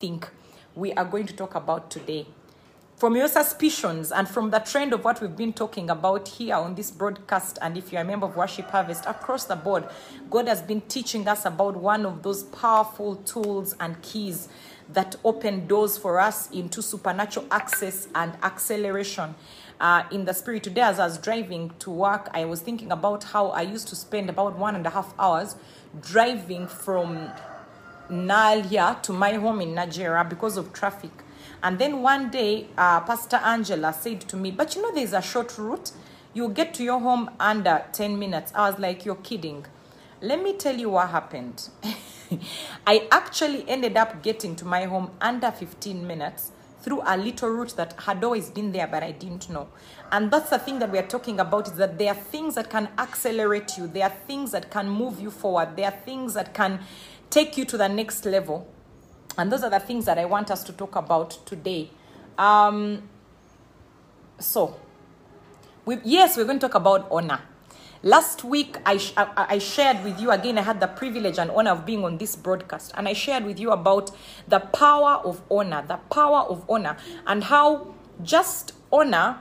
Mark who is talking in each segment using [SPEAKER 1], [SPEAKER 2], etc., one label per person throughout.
[SPEAKER 1] think we are going to talk about today. From your suspicions and from the trend of what we've been talking about here on this broadcast, and if you're a member of Worship Harvest across the board, God has been teaching us about one of those powerful tools and keys that open doors for us into supernatural access and acceleration. Uh, in the spirit today, as I was driving to work, I was thinking about how I used to spend about one and a half hours driving from Naalya to my home in Nigeria because of traffic. And then one day, uh, Pastor Angela said to me, But you know, there's a short route. You'll get to your home under 10 minutes. I was like, You're kidding. Let me tell you what happened. I actually ended up getting to my home under 15 minutes through a little route that had always been there, but I didn't know. And that's the thing that we are talking about is that there are things that can accelerate you, there are things that can move you forward, there are things that can take you to the next level. And those are the things that I want us to talk about today. Um, so, we, yes, we're going to talk about honor. Last week, I, I, I shared with you again, I had the privilege and honor of being on this broadcast, and I shared with you about the power of honor, the power of honor, and how just honor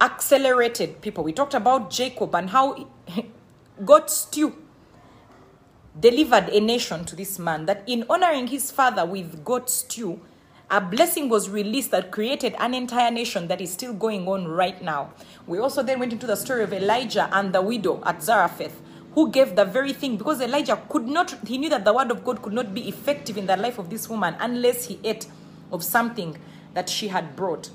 [SPEAKER 1] accelerated people. We talked about Jacob and how God stew delivered a nation to this man that in honoring his father with goat stew a blessing was released that created an entire nation that is still going on right now. We also then went into the story of elijah and the widow at zarephath who gave the very thing because elijah could not he knew that the word of god could not be effective in the life of this woman unless he ate of something that she had brought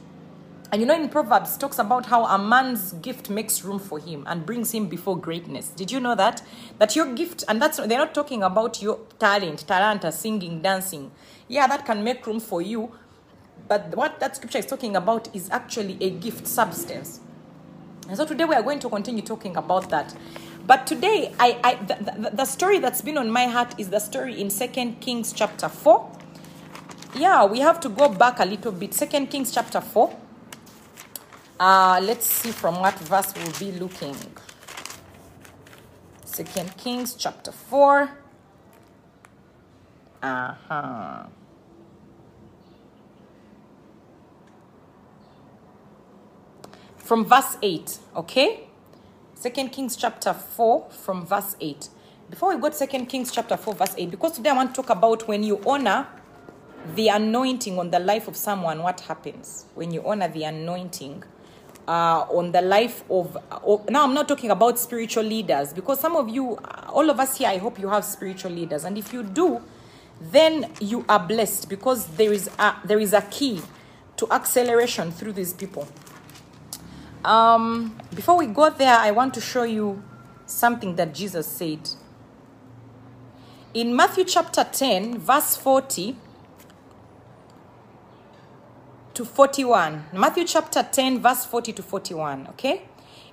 [SPEAKER 1] and you know, in Proverbs, talks about how a man's gift makes room for him and brings him before greatness. Did you know that? That your gift, and that's they're not talking about your talent, talanta, singing, dancing. Yeah, that can make room for you. But what that scripture is talking about is actually a gift substance. And so today we are going to continue talking about that. But today, I, I the, the, the story that's been on my heart is the story in Second Kings chapter 4. Yeah, we have to go back a little bit. Second Kings chapter 4. Uh, let's see from what verse we'll be looking. Second Kings chapter 4. Uh-huh. From verse 8, okay? Second Kings chapter 4 from verse 8. Before we go to Second Kings chapter 4, verse 8, because today I want to talk about when you honor the anointing on the life of someone, what happens when you honor the anointing uh, on the life of, of now i'm not talking about spiritual leaders because some of you all of us here i hope you have spiritual leaders. And if you do then you are blessed because there is a, there is a key to acceleration through these people. Um, before we go there i want to show you something that jesus said. In matthew chapter 10 verse 40 to 41. Matthew chapter 10, verse 40 to 41. Okay?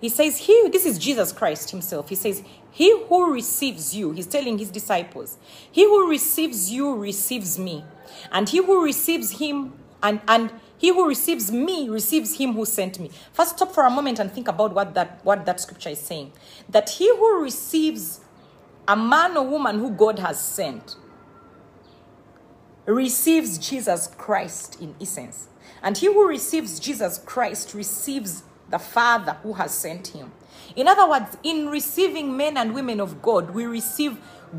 [SPEAKER 1] He says, He, this is Jesus Christ Himself. He says, He who receives you, He's telling His disciples, He who receives you receives me. And he who receives Him, and, and he who receives me receives Him who sent me. First, stop for a moment and think about what that, what that scripture is saying. That he who receives a man or woman who God has sent receives Jesus Christ in essence. And he who receives Jesus Christ receives the Father who has sent him. In other words, in receiving men and women of God, we receive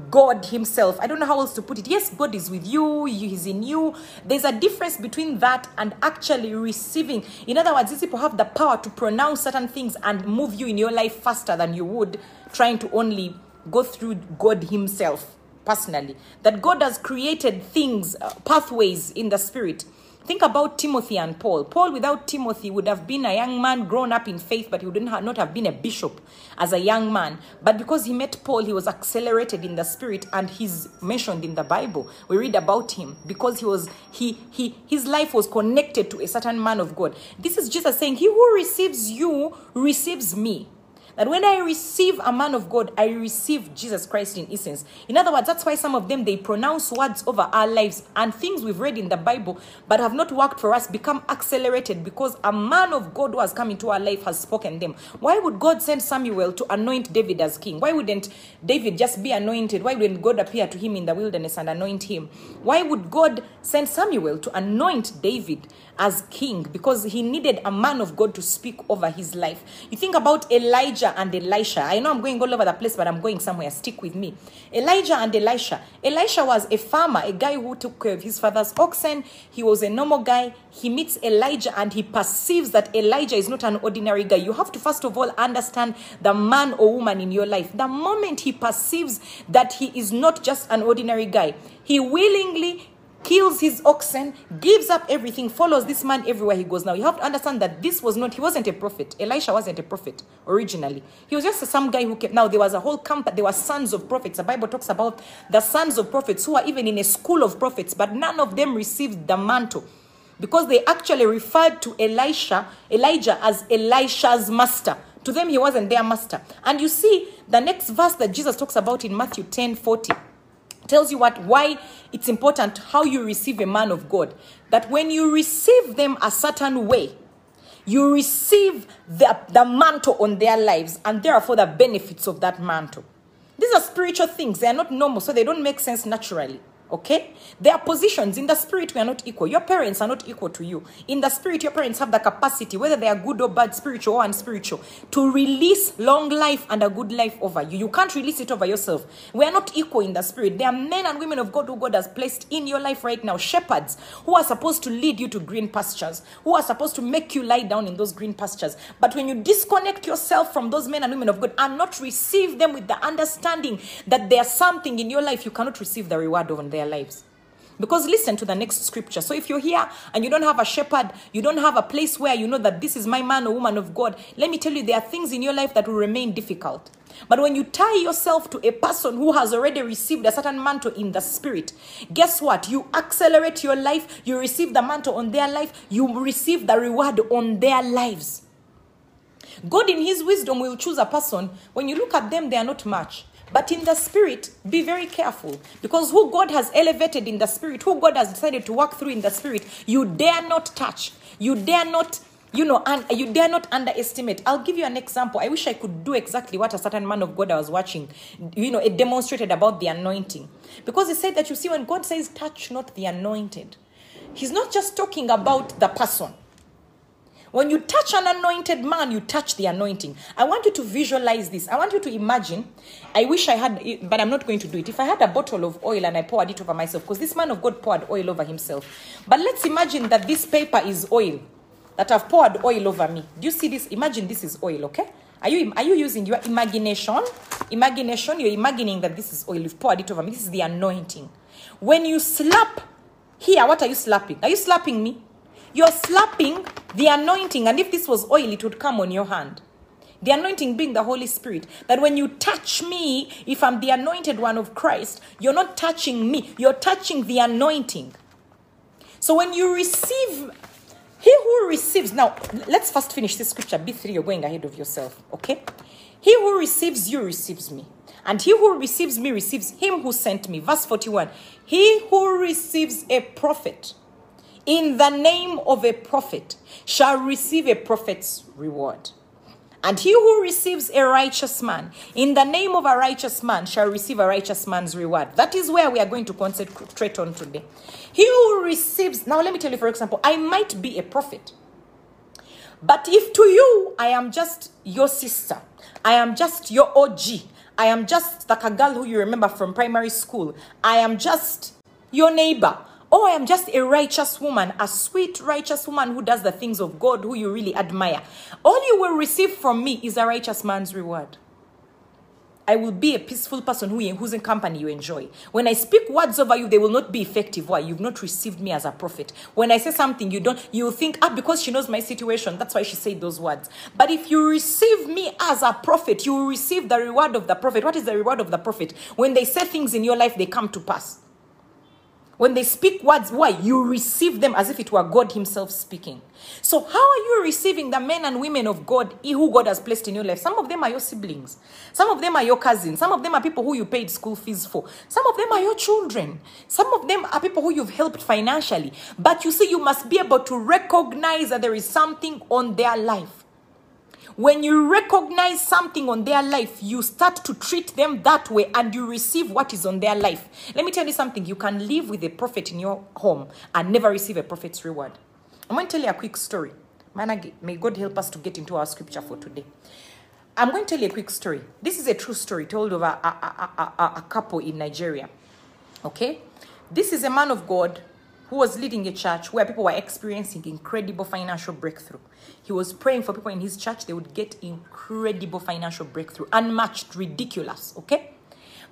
[SPEAKER 1] God Himself. I don't know how else to put it. Yes, God is with you, He's in you. There's a difference between that and actually receiving. In other words, these people have the power to pronounce certain things and move you in your life faster than you would trying to only go through God Himself personally. That God has created things, uh, pathways in the Spirit Think about Timothy and Paul. Paul, without Timothy, would have been a young man grown up in faith, but he would not have been a bishop as a young man. But because he met Paul, he was accelerated in the spirit, and he's mentioned in the Bible. We read about him because he was he he his life was connected to a certain man of God. This is Jesus saying, "He who receives you receives me." That when I receive a man of God, I receive Jesus Christ in essence. In other words, that's why some of them they pronounce words over our lives and things we've read in the Bible but have not worked for us become accelerated because a man of God who has come into our life has spoken them. Why would God send Samuel to anoint David as king? Why wouldn't David just be anointed? Why wouldn't God appear to him in the wilderness and anoint him? Why would God send Samuel to anoint David as king? Because he needed a man of God to speak over his life. You think about Elijah and Elisha. I know I'm going all over the place, but I'm going somewhere. Stick with me. Elijah and Elisha. Elisha was a farmer, a guy who took care of his father's oxen. He was a normal guy. He meets Elijah and he perceives that Elijah is not an ordinary guy. You have to first of all understand the man or woman in your life. The moment he perceives that he is not just an ordinary guy, he willingly kills his oxen, gives up everything, follows this man everywhere he goes. Now, you have to understand that this was not, he wasn't a prophet. Elisha wasn't a prophet originally. He was just some guy who came. Now, there was a whole camp, there were sons of prophets. The Bible talks about the sons of prophets who are even in a school of prophets, but none of them received the mantle because they actually referred to Elisha, Elijah as Elisha's master. To them, he wasn't their master. And you see, the next verse that Jesus talks about in Matthew 10 40 tells you what why it's important how you receive a man of God. That when you receive them a certain way, you receive the, the mantle on their lives and therefore the benefits of that mantle. These are spiritual things, they are not normal, so they don't make sense naturally. Okay? There are positions. In the spirit, we are not equal. Your parents are not equal to you. In the spirit, your parents have the capacity, whether they are good or bad, spiritual or unspiritual, to release long life and a good life over you. You can't release it over yourself. We are not equal in the spirit. There are men and women of God who God has placed in your life right now, shepherds who are supposed to lead you to green pastures, who are supposed to make you lie down in those green pastures. But when you disconnect yourself from those men and women of God and not receive them with the understanding that there's something in your life, you cannot receive the reward of their lives. Because listen to the next scripture. So if you're here and you don't have a shepherd, you don't have a place where you know that this is my man or woman of God, let me tell you, there are things in your life that will remain difficult. But when you tie yourself to a person who has already received a certain mantle in the spirit, guess what? You accelerate your life, you receive the mantle on their life, you receive the reward on their lives. God, in His wisdom, will choose a person. When you look at them, they are not much. But in the spirit, be very careful because who God has elevated in the spirit, who God has decided to work through in the spirit, you dare not touch. You dare not, you know, and you dare not underestimate. I'll give you an example. I wish I could do exactly what a certain man of God I was watching, you know, it demonstrated about the anointing. Because he said that you see, when God says, touch not the anointed, he's not just talking about the person. When you touch an anointed man, you touch the anointing. I want you to visualize this. I want you to imagine. I wish I had, but I'm not going to do it. If I had a bottle of oil and I poured it over myself, because this man of God poured oil over himself. But let's imagine that this paper is oil, that I've poured oil over me. Do you see this? Imagine this is oil, okay? Are you, are you using your imagination? Imagination, you're imagining that this is oil. You've poured it over me. This is the anointing. When you slap here, what are you slapping? Are you slapping me? You're slapping the anointing, and if this was oil, it would come on your hand. The anointing being the Holy Spirit. That when you touch me, if I'm the anointed one of Christ, you're not touching me, you're touching the anointing. So when you receive, he who receives, now let's first finish this scripture. Bee3, you're going ahead of yourself, okay? He who receives you receives me. And he who receives me receives him who sent me. Verse 41 He who receives a prophet in the name of a prophet shall receive a prophet's reward. And he who receives a righteous man in the name of a righteous man shall receive a righteous man's reward. That is where we are going to concentrate on today. He who receives, now let me tell you, for example, I might be a prophet. But if to you I am just your sister, I am just your OG, I am just a girl who you remember from primary school, I am just your neighbor, Oh, I am just a righteous woman, a sweet, righteous woman who does the things of God, who you really admire. All you will receive from me is a righteous man's reward. I will be a peaceful person who, in whose company you enjoy. When I speak words over you, they will not be effective. Why? You've not received me as a prophet. When I say something, you don't, you think, ah, because she knows my situation, that's why she said those words. But if you receive me as a prophet, you will receive the reward of the prophet. What is the reward of the prophet? When they say things in your life, they come to pass. When they speak words, why? You receive them as if it were God Himself speaking. So, how are you receiving the men and women of God who God has placed in your life? Some of them are your siblings, some of them are your cousins, some of them are people who you paid school fees for, some of them are your children, some of them are people who you've helped financially. But you see, you must be able to recognize that there is something on their life. When you recognize something on their life, you start to treat them that way and you receive what is on their life. Let me tell you something you can live with a prophet in your home and never receive a prophet's reward. I'm going to tell you a quick story. May God help us to get into our scripture for today. I'm going to tell you a quick story. This is a true story told over a, a, a, a couple in Nigeria. Okay? This is a man of God who was leading a church where people were experiencing incredible financial breakthrough. He was praying for people in his church, they would get incredible financial breakthrough, unmatched, ridiculous, okay?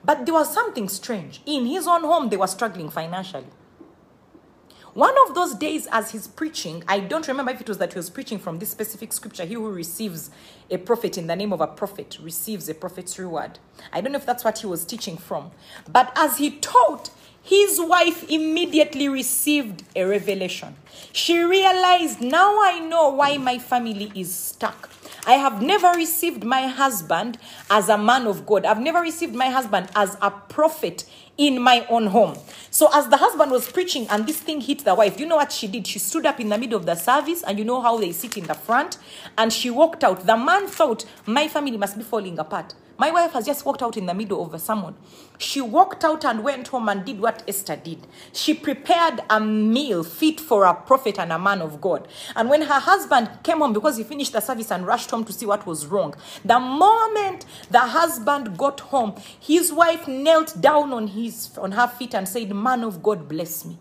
[SPEAKER 1] But there was something strange. In his own home, they were struggling financially. One of those days, as he's preaching, I don't remember if it was that he was preaching from this specific scripture. He who receives a prophet in the name of a prophet receives a prophet's reward. I don't know if that's what he was teaching from. But as he taught, his wife immediately received a revelation. She realized, now I know why my family is stuck. I have never received my husband as a man of God. I've never received my husband as a prophet in my own home. So, as the husband was preaching and this thing hit the wife, you know what she did? She stood up in the middle of the service, and you know how they sit in the front, and she walked out. The man thought, My family must be falling apart. My wife has just walked out in the middle of a sermon. She walked out and went home and did what Esther did. She prepared a meal fit for a prophet and a man of God. And when her husband came home because he finished the service and rushed home to see what was wrong, the moment the husband got home, his wife knelt down on his on her feet and said, "Man of God, bless me."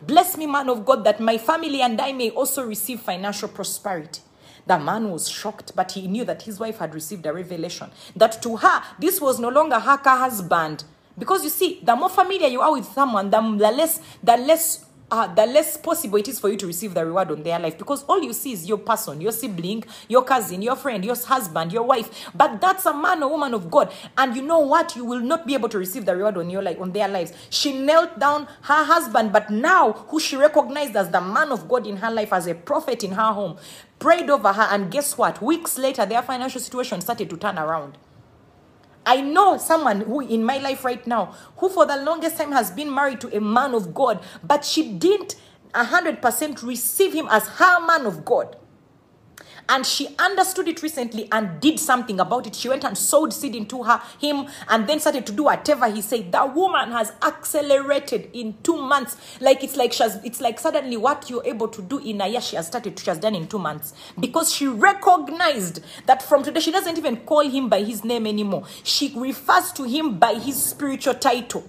[SPEAKER 1] Bless me, man of God, that my family and I may also receive financial prosperity. The man was shocked, but he knew that his wife had received a revelation. That to her, this was no longer her husband. Because you see, the more familiar you are with someone, the, the less, the less uh, the less possible it is for you to receive the reward on their life because all you see is your person, your sibling, your cousin, your friend, your husband, your wife. But that's a man or woman of God. And you know what? You will not be able to receive the reward on your life, on their lives. She knelt down her husband, but now who she recognized as the man of God in her life, as a prophet in her home, prayed over her. And guess what? Weeks later, their financial situation started to turn around. I know someone who in my life right now who for the longest time has been married to a man of God, but she didn't 100% receive him as her man of God. And she understood it recently and did something about it. She went and sowed seed into her him and then started to do whatever he said. That woman has accelerated in two months. Like it's like she's it's like suddenly what you're able to do in a year, she has started, she has done in two months. Because she recognized that from today she doesn't even call him by his name anymore. She refers to him by his spiritual title.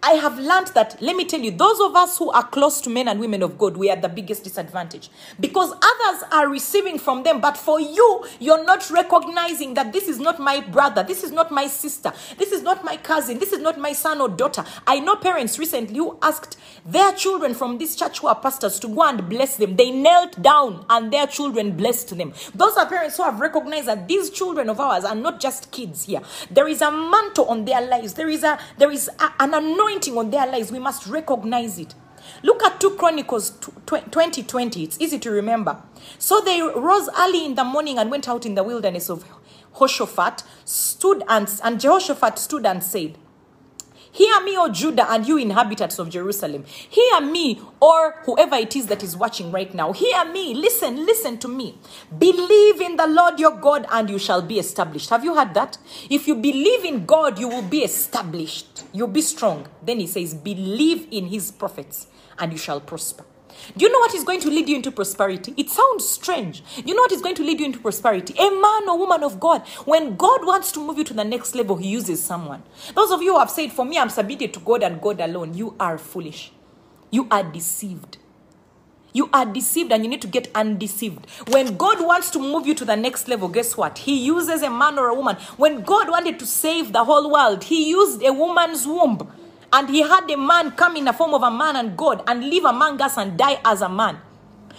[SPEAKER 1] I have learned that, let me tell you, those of us who are close to men and women of God, we are the biggest disadvantage. Because others are receiving from them, but for you, you're not recognizing that this is not my brother, this is not my sister, this is not my cousin, this is not my son or daughter. I know parents recently who asked their children from this church who are pastors to go and bless them. They knelt down and their children blessed them. Those are parents who have recognized that these children of ours are not just kids here. There is a mantle on their lives. There is a there is a, an anointing anointing on their lives, we must recognize it. Look at 2 Chronicles 20 20. It's easy to remember. So they rose early in the morning and went out in the wilderness of Jehoshaphat, stood and, and Jehoshaphat stood and said, Hear me, O Judah, and you inhabitants of Jerusalem. Hear me, or whoever it is that is watching right now. Hear me. Listen, listen to me. Believe in the Lord your God, and you shall be established. Have you heard that? If you believe in God, you will be established. You'll be strong. Then he says, Believe in his prophets, and you shall prosper. Do you know what is going to lead you into prosperity? It sounds strange. You know what is going to lead you into prosperity? A man or woman of God. When God wants to move you to the next level, He uses someone. Those of you who have said, For me, I'm submitted to God and God alone, you are foolish. You are deceived. You are deceived and you need to get undeceived. When God wants to move you to the next level, guess what? He uses a man or a woman. When God wanted to save the whole world, He used a woman's womb. And he had a man come in the form of a man and God and live among us and die as a man.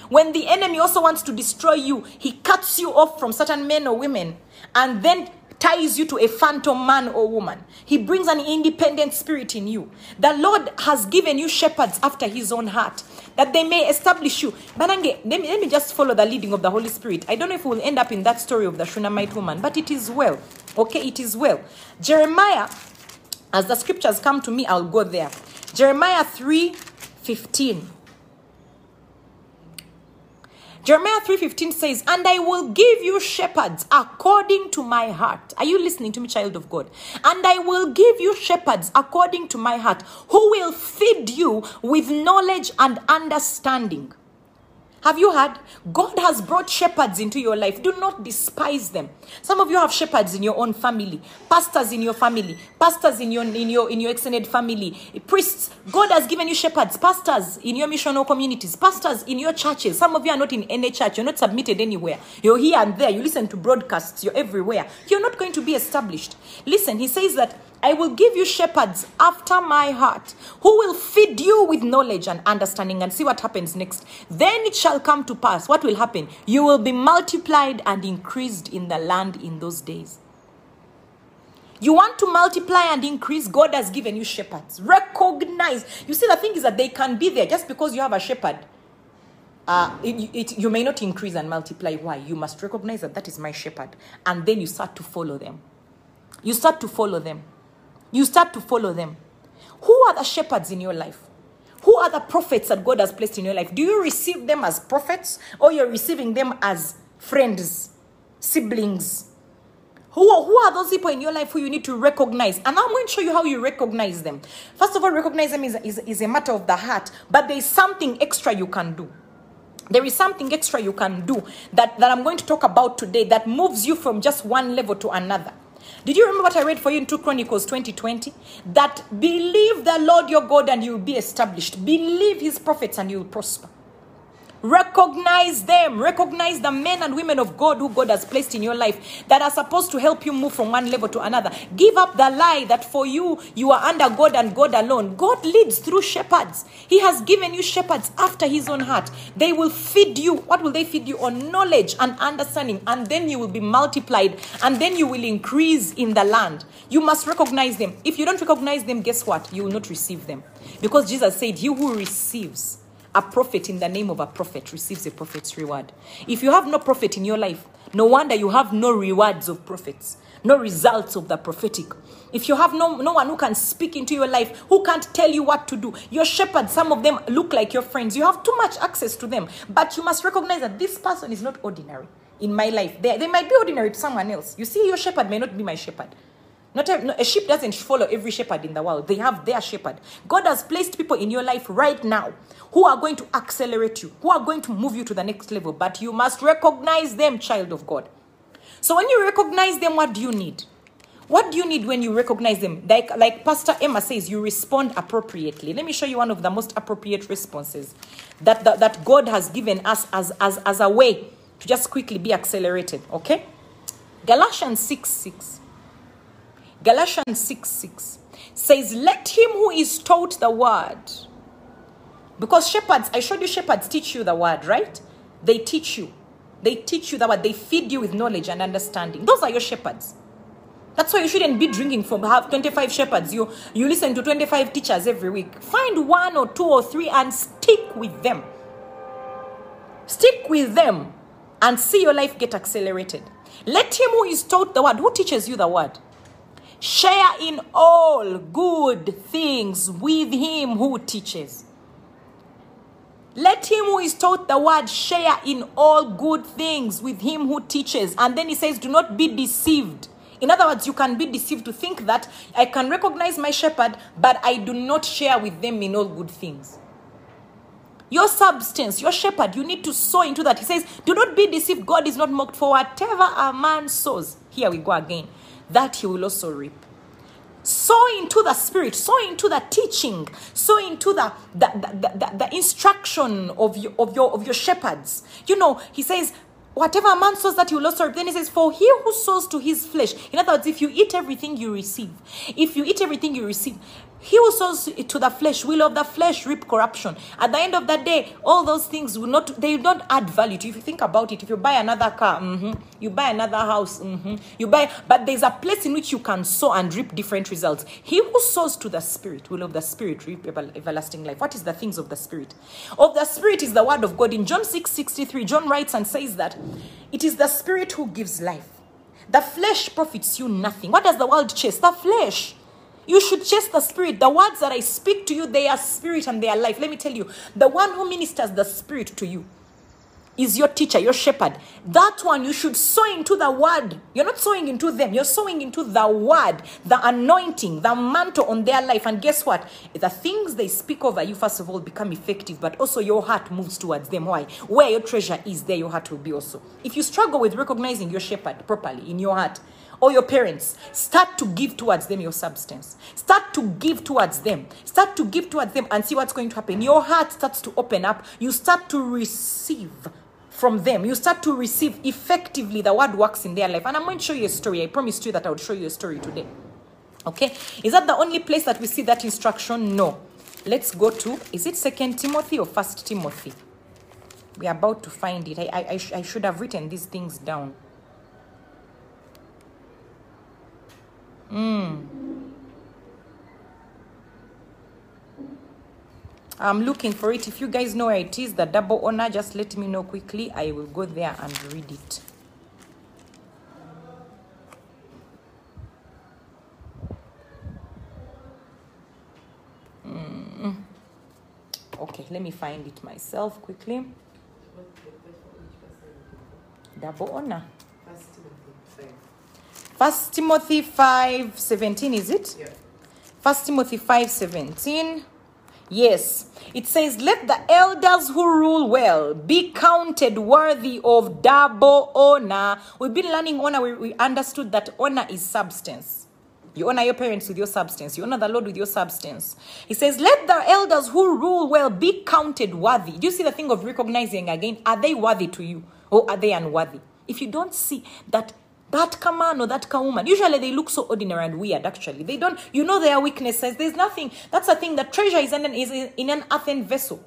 [SPEAKER 1] When the enemy also wants to destroy you, he cuts you off from certain men or women and then ties you to a phantom man or woman. He brings an independent spirit in you. The Lord has given you shepherds after his own heart that they may establish you. Banange, let me, let me just follow the leading of the Holy Spirit. I don't know if we'll end up in that story of the Shunammite woman, but it is well. Okay, it is well. Jeremiah, as the scriptures come to me, I'll go there. Jeremiah 3 15. Jeremiah 3:15 says, "And I will give you shepherds according to my heart." Are you listening to me, child of God? "And I will give you shepherds according to my heart, who will feed you with knowledge and understanding." Have you heard? God has brought shepherds into your life. Do not despise them. Some of you have shepherds in your own family, pastors in your family, pastors in your in your in your extended family, priests. God has given you shepherds, pastors in your missional communities, pastors in your churches. Some of you are not in any church. You're not submitted anywhere. You're here and there. You listen to broadcasts. You're everywhere. You're not going to be established. Listen, he says that I will give you shepherds after my heart, who will feed you with knowledge and understanding. And see what happens next. Then it shall come to pass. What will happen? You will be multiplied and increased in the land in those days. You want to multiply and increase, God has given you shepherds. Recognize. You see, the thing is that they can be there just because you have a shepherd. Uh, it, it, you may not increase and multiply. Why? You must recognize that that is my shepherd. And then you start to follow them. You start to follow them. You start to follow them. Who are the shepherds in your life? Who are the prophets that God has placed in your life? Do you receive them as prophets or you're receiving them as friends, siblings? Who are, who are those people in your life who you need to recognize? And I'm going to show you how you recognize them. First of all, recognize them is, is, is a matter of the heart, but there is something extra you can do. There is something extra you can do that, that I'm going to talk about today that moves you from just one level to another. Did you remember what I read for you in 2 Chronicles 2020? That believe the Lord your God and you will be established. Believe his prophets and you will prosper. Recognize them. Recognize the men and women of God who God has placed in your life that are supposed to help you move from one level to another. Give up the lie that for you, you are under God and God alone. God leads through shepherds. He has given you shepherds after his own heart. They will feed you. What will they feed you? On knowledge and understanding. And then you will be multiplied. And then you will increase in the land. You must recognize them. If you don't recognize them, guess what? You will not receive them. Because Jesus said, He who receives a prophet in the name of a prophet receives a prophet's reward. If you have no prophet in your life, no wonder you have no rewards of prophets, no results of the prophetic. If you have no, no one who can speak into your life, who can't tell you what to do, your shepherds, some of them look like your friends. You have too much access to them. But you must recognize that this person is not ordinary in my life. They, they might be ordinary to someone else. You see, your shepherd may not be my shepherd. Not a, no, a sheep doesn't follow every shepherd in the world. They have their shepherd. God has placed people in your life right now who are going to accelerate you, who are going to move you to the next level. But you must recognize them, child of God. So when you recognize them, what do you need? What do you need when you recognize them? Like, like Pastor Emma says, you respond appropriately. Let me show you one of the most appropriate responses that, that, that God has given us as, as, as a way to just quickly be accelerated. Okay? Galatians 6 6. Galatians 6 6 says, Let him who is taught the word, because shepherds, I showed you shepherds teach you the word, right? They teach you. They teach you the word. They feed you with knowledge and understanding. Those are your shepherds. That's why you shouldn't be drinking from have 25 shepherds. You you listen to 25 teachers every week. Find one or two or three and stick with them. Stick with them and see your life get accelerated. Let him who is taught the word, who teaches you the word, share in all good things with him who teaches. Let him who is taught the word share in all good things with him who teaches. And then he says, Do not be deceived. In other words, you can be deceived to think that I can recognize my shepherd, but I do not share with them in all good things. Your substance, your shepherd, you need to sow into that. He says, Do not be deceived. God is not mocked for whatever a man sows. Here we go again. That he will also reap. Sow into the spirit, sow into the teaching, sow into the the, the, the, the instruction of your, of your of your shepherds. You know, he says, whatever a man sows that he will also reap. Then he says, For he who sows to his flesh. In other words, if you eat everything you receive, if you eat everything you receive, He who sows to the flesh will of the flesh reap corruption. At the end of the day, all those things will not they don't add value to you. If you think about it, if you buy another car, mhm, you buy another house, mhm, you buy, but there's a place in which you can sow and reap different results. He who sows to the spirit will of the spirit reap everlasting life. What is the things of the spirit? Of the spirit is the word of God. In John 6 63, John writes and says that it is the spirit who gives life. The flesh profits you nothing. What does the world chase? The flesh. You should chase the spirit. The words that I speak to you, they are spirit and they are life. Let me tell you, the one who ministers the spirit to you is your teacher, your shepherd. That one you should sow into the word. You're not sowing into them, you're sowing into the word, the anointing, the mantle on their life. And guess what? The things they speak over you, first of all, become effective, but also your heart moves towards them. Why? Where your treasure is, there your heart will be also. If you struggle with recognizing your shepherd properly in your heart, or your parents, start to give towards them your substance. Start to give towards them. Start to give towards them and see what's going to happen. Your heart starts to open up. You start to receive from them. You start to receive effectively the word works in their life. And I'm going to show you a story. I promised you that I would show you a story today. Okay? Is that the only place that we see that instruction? No. Let's go to, is it Second Timothy or First Timothy? We are about to find it. I, I, I, sh- I should have written these things down. I'm looking for it. If you guys know where it is, the double honor, just let me know quickly. I will go there and read it. Mm. Okay, let me find it myself quickly. Double honor.
[SPEAKER 2] First Timothy
[SPEAKER 1] First 5 17, is it?
[SPEAKER 2] 5. Yeah.
[SPEAKER 1] First Timothy 5 17. Yes, it says, Let the elders who rule well be counted worthy of double honor. We've been learning honor, we, we understood that honor is substance. You honor your parents with your substance, you honor the Lord with your substance. He says, Let the elders who rule well be counted worthy. Do you see the thing of recognizing again? Are they worthy to you or are they unworthy? If you don't see that that man or that woman usually they look so ordinary and weird actually. They don't you know their weaknesses. There's nothing that's the thing that treasure is in an, is in an earthen vessel.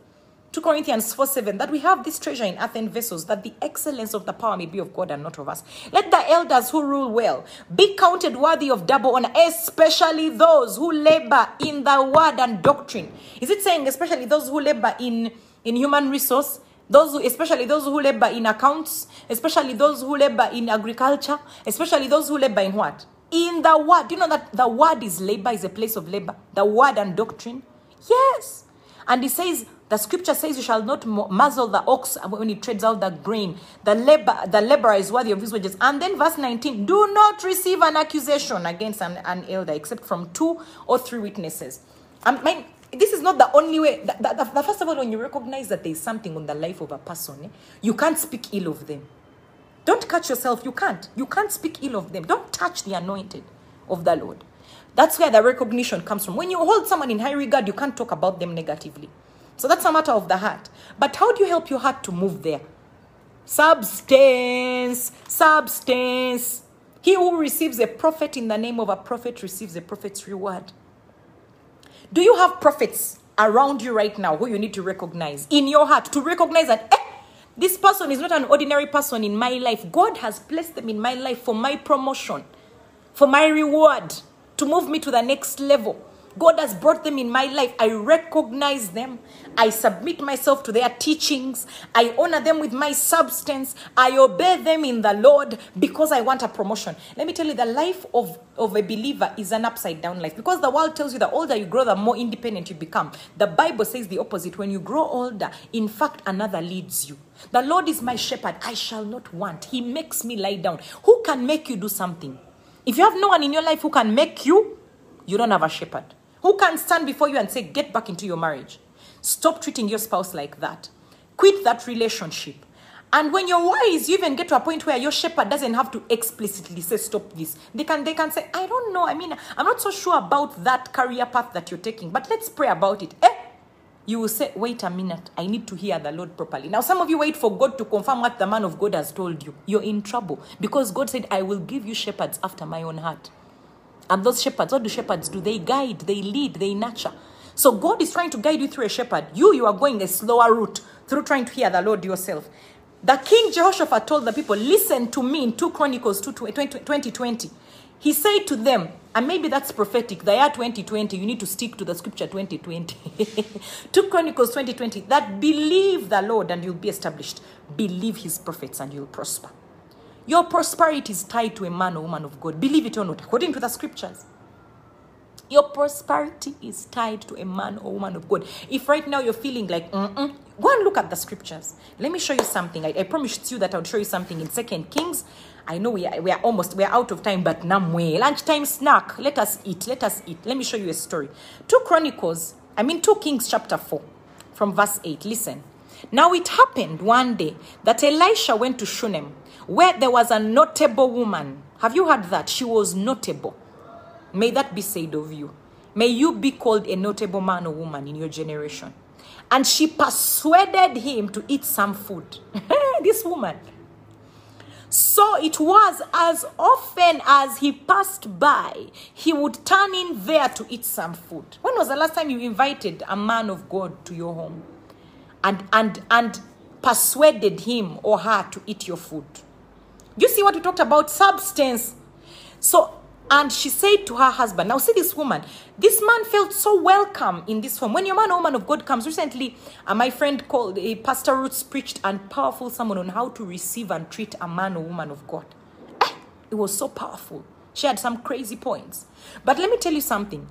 [SPEAKER 1] 2 corinthians 4 7 that we have this treasure in earthen vessels that the excellence of the power may be of god and not of us. Let the elders who rule well be counted worthy of double honor especially those who labor in the word and doctrine. Is it saying especially those who labor in in human resource those who, especially those who labor in accounts, especially those who labor in agriculture, especially those who labor in what? In the word. Do you know that the word is labor, is a place of labor? The word and doctrine? Yes. And he says, the scripture says, you shall not muzzle the ox when he treads out the grain. The labor, the laborer is worthy of his wages. And then verse 19, do not receive an accusation against an, an elder except from two or three witnesses. I mean, this is not the only way. The, the, the- first of all, when you recognize that there is something on the life of a person, eh, you can't speak ill of them. Don't catch yourself. You can't. You can't speak ill of them. Don't touch the anointed of the Lord. That's where the recognition comes from. When you hold someone in high regard, you can't talk about them negatively. So that's a matter of the heart. But how do you help your heart to move there? Substance, substance. He who receives a prophet in the name of a prophet receives a prophet's reward. Do you have prophets around you right now who you need to recognize in your heart to recognize that eh, this person is not an ordinary person in my life? God has placed them in my life for my promotion, for my reward, to move me to the next level. God has brought them in my life. I recognize them. I submit myself to their teachings. I honor them with my substance. I obey them in the Lord because I want a promotion. Let me tell you, the life of, of a believer is an upside down life because the world tells you the older you grow, the more independent you become. The Bible says the opposite. When you grow older, in fact, another leads you. The Lord is my shepherd. I shall not want. He makes me lie down. Who can make you do something? If you have no one in your life who can make you, you don't have a shepherd. Who can stand before you and say, Get back into your marriage? Stop treating your spouse like that. Quit that relationship. And when you're wise, you even get to a point where your shepherd doesn't have to explicitly say, Stop this. They can, they can say, I don't know. I mean, I'm not so sure about that career path that you're taking, but let's pray about it. Eh? You will say, Wait a minute. I need to hear the Lord properly. Now, some of you wait for God to confirm what the man of God has told you. You're in trouble because God said, I will give you shepherds after my own heart. And those shepherds, what do shepherds do? They guide, they lead, they nurture. So God is trying to guide you through a shepherd. You, you are going a slower route through trying to hear the Lord yourself. The King Jehoshaphat told the people, listen to me in 2 Chronicles 2, 2020. He said to them, and maybe that's prophetic, the year 2020, you need to stick to the scripture 2020. 2 Chronicles 2020, that believe the Lord and you'll be established. Believe his prophets and you'll prosper. Your prosperity is tied to a man or woman of God. Believe it or not, according to the scriptures. Your prosperity is tied to a man or woman of God. If right now you're feeling like, Mm-mm, go and look at the scriptures. Let me show you something. I, I promised you that I would show you something in Second Kings. I know we are, we are almost we are out of time, but namwe lunchtime snack. Let us eat. Let us eat. Let me show you a story. Two Chronicles. I mean, two Kings chapter four, from verse eight. Listen. Now it happened one day that Elisha went to Shunem, where there was a notable woman. Have you heard that? She was notable. May that be said of you. May you be called a notable man or woman in your generation. And she persuaded him to eat some food. this woman. So it was as often as he passed by, he would turn in there to eat some food. When was the last time you invited a man of God to your home and and and persuaded him or her to eat your food? You see what we talked about? Substance. So and she said to her husband, Now see this woman. This man felt so welcome in this home. When your man or woman of God comes, recently, uh, my friend called uh, Pastor Roots preached and powerful sermon on how to receive and treat a man or woman of God. Eh, it was so powerful. She had some crazy points. But let me tell you something.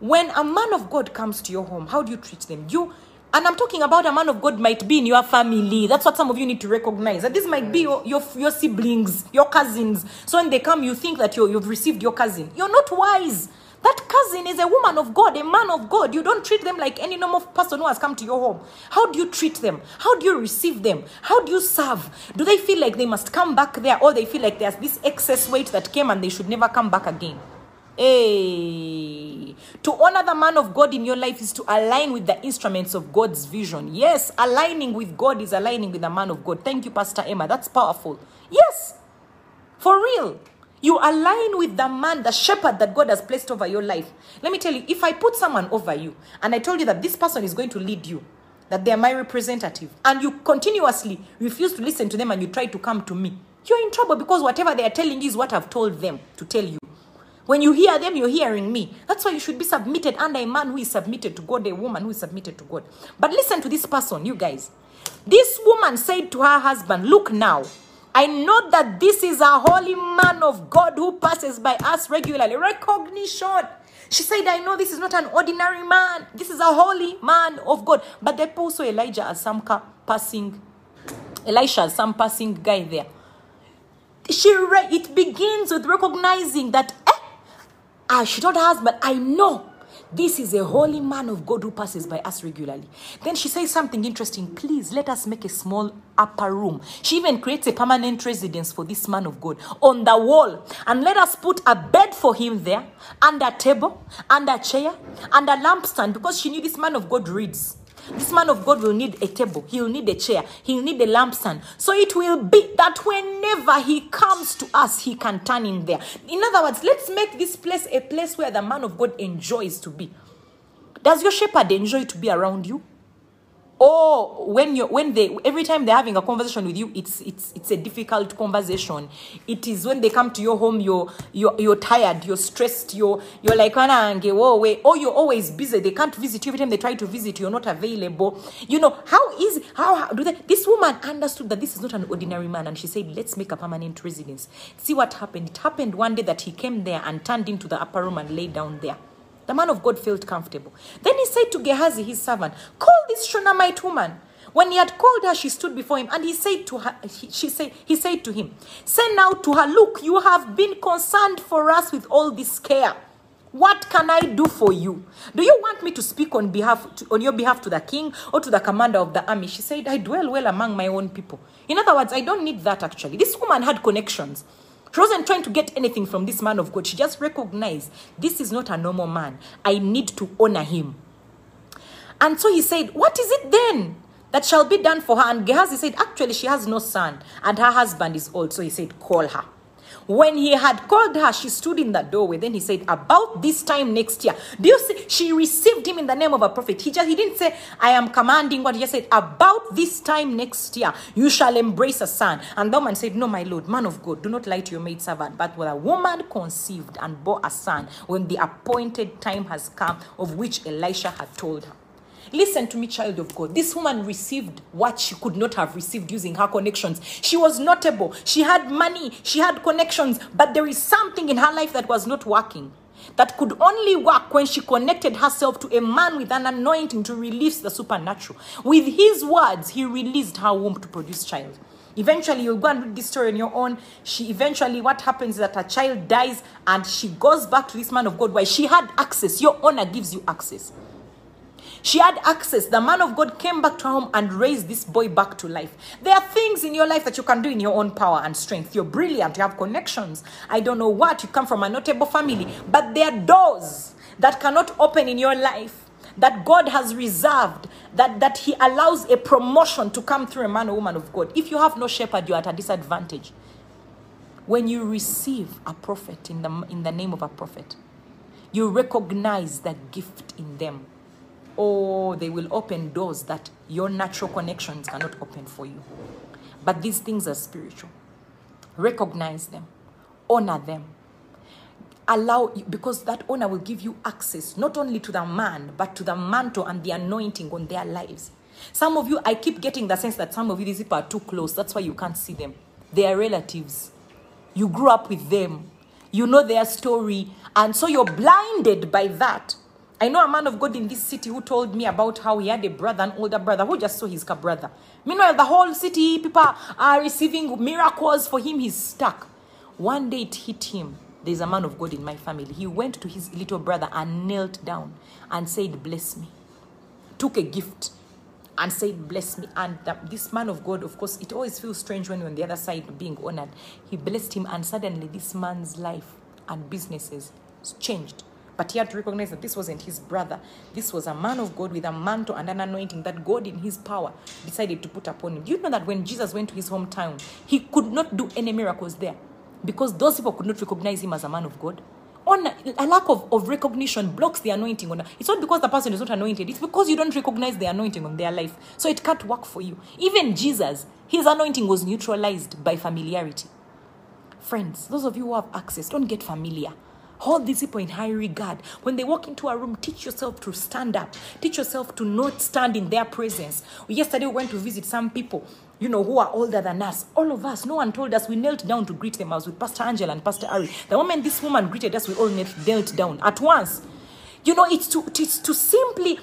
[SPEAKER 1] When a man of God comes to your home, how do you treat them? You and I'm talking about a man of God might be in your family. That's what some of you need to recognize. That this might be your, your, your siblings, your cousins. So when they come, you think that you you've received your cousin. You're not wise. That cousin is a woman of God, a man of God. You don't treat them like any normal person who has come to your home. How do you treat them? How do you receive them? How do you serve? Do they feel like they must come back there or they feel like there's this excess weight that came and they should never come back again? Hey, to honor the man of God in your life is to align with the instruments of God's vision. Yes, aligning with God is aligning with the man of God. Thank you, Pastor Emma. That's powerful. Yes, for real. You align with the man, the shepherd that God has placed over your life. Let me tell you, if I put someone over you and I told you that this person is going to lead you, that they are my representative, and you continuously refuse to listen to them and you try to come to me, you're in trouble because whatever they are telling you is what I've told them to tell you. When you hear them, you're hearing me. That's why you should be submitted under a man who is submitted to God, a woman who is submitted to God. But listen to this person, you guys. This woman said to her husband, Look now, I know that this is a holy man of God who passes by us regularly. Recognition. She said, I know this is not an ordinary man. This is a holy man of God. But they also Elijah as some passing, Elisha as some passing guy there. She re- it begins with recognizing that Ah, she told her husband, I know this is a holy man of God who passes by us regularly. Then she says something interesting. Please let us make a small upper room. She even creates a permanent residence for this man of God on the wall. And let us put a bed for him there, and a table, and a chair, and a lampstand because she knew this man of God reads. This man of God will need a table, he'll need a chair, he'll need a lampstand. So it will be that whenever he comes to us, he can turn in there. In other words, let's make this place a place where the man of God enjoys to be. Does your shepherd enjoy to be around you? Or when you when they every time they're having a conversation with you it's it's it's a difficult conversation. It is when they come to your home you're you're, you're tired you're stressed you're you're like whoa wait or you're always busy. They can't visit you. Every time they try to visit you you're not available. You know how is how, how do they this woman understood that this is not an ordinary man and she said let's make a permanent residence. See what happened. It happened one day that he came there and turned into the upper room and lay down there the man of God felt comfortable. Then he said to Gehazi, his servant, Call this Shunammite woman. When he had called her, she stood before him, and he said to her, he, she said, he said to him, Say now to her, Look, you have been concerned for us with all this care. What can I do for you? Do you want me to speak on behalf to, on your behalf to the king or to the commander of the army? She said, I dwell well among my own people. In other words, I don't need that actually. This woman had connections. She wasn't trying to get anything from this man of God. She just recognized this is not a normal man. I need to honor him. And so he said, What is it then that shall be done for her? And Gehazi said, Actually, she has no son, and her husband is old. So he said, Call her. When he had called her, she stood in the doorway. Then he said, About this time next year. Do you see? She received him in the name of a prophet. He just he didn't say, I am commanding what he just said, About this time next year, you shall embrace a son. And the woman said, No, my lord, man of God, do not lie to your maid servant. But when a woman conceived and bore a son, when the appointed time has come, of which Elisha had told her. Listen to me, child of God. This woman received what she could not have received using her connections. She was notable. She had money. She had connections. But there is something in her life that was not working. That could only work when she connected herself to a man with an anointing to release the supernatural. With his words, he released her womb to produce child. Eventually, you'll go and read this story on your own. She eventually, what happens is that her child dies and she goes back to this man of God. Why? She had access. Your honor gives you access. She had access. The man of God came back to her home and raised this boy back to life. There are things in your life that you can do in your own power and strength. You're brilliant. You have connections. I don't know what. You come from a notable family. But there are doors that cannot open in your life that God has reserved, that, that He allows a promotion to come through a man or woman of God. If you have no shepherd, you're at a disadvantage. When you receive a prophet in the, in the name of a prophet, you recognize the gift in them or they will open doors that your natural connections cannot open for you. But these things are spiritual. Recognize them, honor them. Allow, because that honor will give you access not only to the man, but to the mantle and the anointing on their lives. Some of you, I keep getting the sense that some of you, these people are too close. That's why you can't see them. They are relatives. You grew up with them. You know their story. And so you're blinded by that. I know a man of God in this city who told me about how he had a brother, an older brother, who just saw his brother. Meanwhile, the whole city, people are receiving miracles for him. He's stuck. One day it hit him. There's a man of God in my family. He went to his little brother and knelt down and said, Bless me. Took a gift and said, Bless me. And the, this man of God, of course, it always feels strange when you're on the other side being honored. He blessed him, and suddenly this man's life and businesses changed. But he had to recognize that this wasn't his brother. This was a man of God with a mantle and an anointing that God, in his power, decided to put upon him. Do you know that when Jesus went to his hometown, he could not do any miracles there because those people could not recognize him as a man of God? On a lack of, of recognition blocks the anointing on it's not because the person is not anointed it's because you don't recognize the anointing on their life so it can't work for you even jesus his anointing was neutralized by familiarity friends those of you who have access don't get familiar Hold these people in high regard. When they walk into a room, teach yourself to stand up. Teach yourself to not stand in their presence. Yesterday, we went to visit some people, you know, who are older than us. All of us, no one told us. We knelt down to greet them. I was with Pastor Angel and Pastor Ari. The moment this woman greeted us, we all knelt, down at once. You know, it's to, it's to simply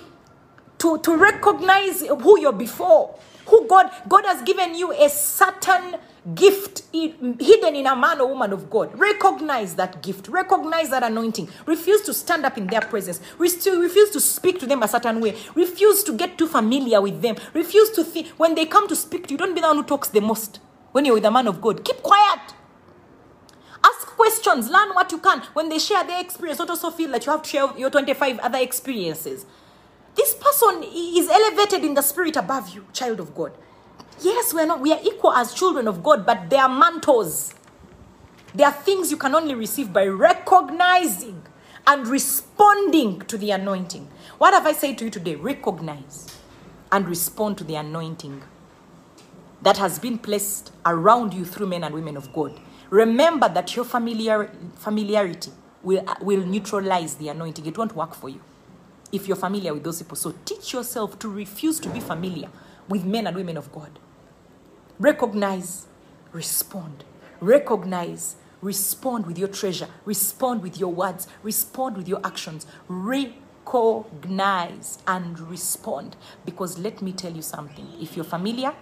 [SPEAKER 1] to, to recognize who you're before. Who God, God has given you a certain gift hidden in a man or woman of God. Recognize that gift. Recognize that anointing. Refuse to stand up in their presence. Refuse to speak to them a certain way. Refuse to get too familiar with them. Refuse to think when they come to speak to you, don't be the one who talks the most. When you're with a man of God, keep quiet. Ask questions. Learn what you can. When they share their experience, don't also feel that you have to share your 25 other experiences. This person is elevated in the spirit above you, child of God. Yes, we're not, we are equal as children of God, but they are mantles. There are things you can only receive by recognizing and responding to the anointing. What have I said to you today? Recognize and respond to the anointing that has been placed around you through men and women of God. Remember that your familiar, familiarity will, will neutralize the anointing. It won't work for you if you're familiar with those people. So teach yourself to refuse to be familiar with men and women of God. Recognize, respond. Recognize, respond with your treasure, respond with your words, respond with your actions. Recognize and respond. Because let me tell you something if you're familiar,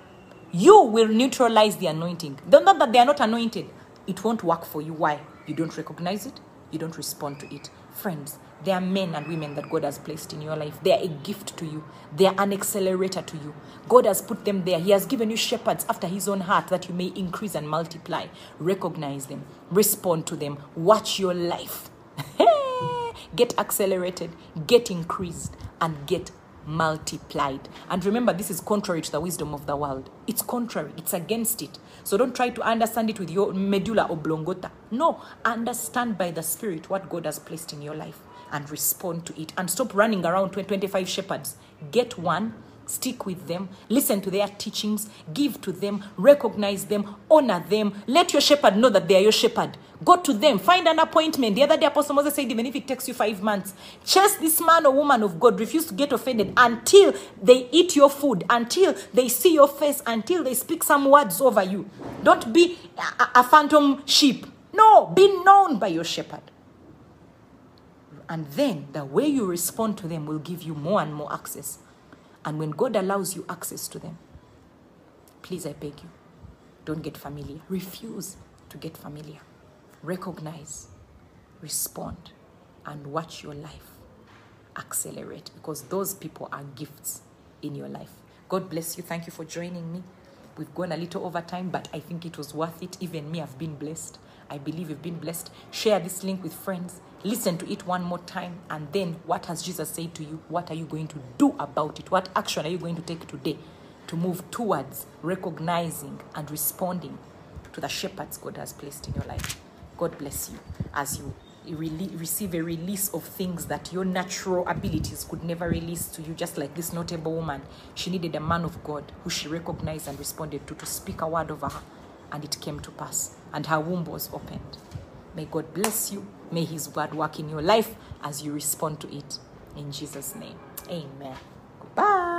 [SPEAKER 1] you will neutralize the anointing. Not that they are not anointed, it won't work for you. Why? You don't recognize it, you don't respond to it. Friends, there are men and women that God has placed in your life. They are a gift to you, they are an accelerator to you. God has put them there. He has given you shepherds after His own heart that you may increase and multiply. Recognize them, respond to them, watch your life. get accelerated, get increased, and get multiplied. And remember, this is contrary to the wisdom of the world. It's contrary, it's against it. So don't try to understand it with your medulla oblongata. No, understand by the Spirit what God has placed in your life and respond to it. And stop running around 20 25 shepherds. Get one, stick with them, listen to their teachings, give to them, recognize them, honor them. Let your shepherd know that they are your shepherd. Go to them, find an appointment. The other day, Apostle Moses said, even if it takes you five months, chase this man or woman of God. Refuse to get offended until they eat your food, until they see your face, until they speak some words over you. Don't be a, a phantom sheep. No, be known by your shepherd. And then the way you respond to them will give you more and more access. And when God allows you access to them, please, I beg you, don't get familiar. Refuse to get familiar. Recognize, respond, and watch your life accelerate because those people are gifts in your life. God bless you. Thank you for joining me. We've gone a little over time, but I think it was worth it. Even me, I've been blessed. I believe you've been blessed. Share this link with friends. Listen to it one more time. And then, what has Jesus said to you? What are you going to do about it? What action are you going to take today to move towards recognizing and responding to the shepherds God has placed in your life? God bless you as you receive a release of things that your natural abilities could never release to you, just like this notable woman. She needed a man of God who she recognized and responded to to speak a word over her, and it came to pass, and her womb was opened. May God bless you. May His word work in your life as you respond to it. In Jesus' name, amen. Goodbye.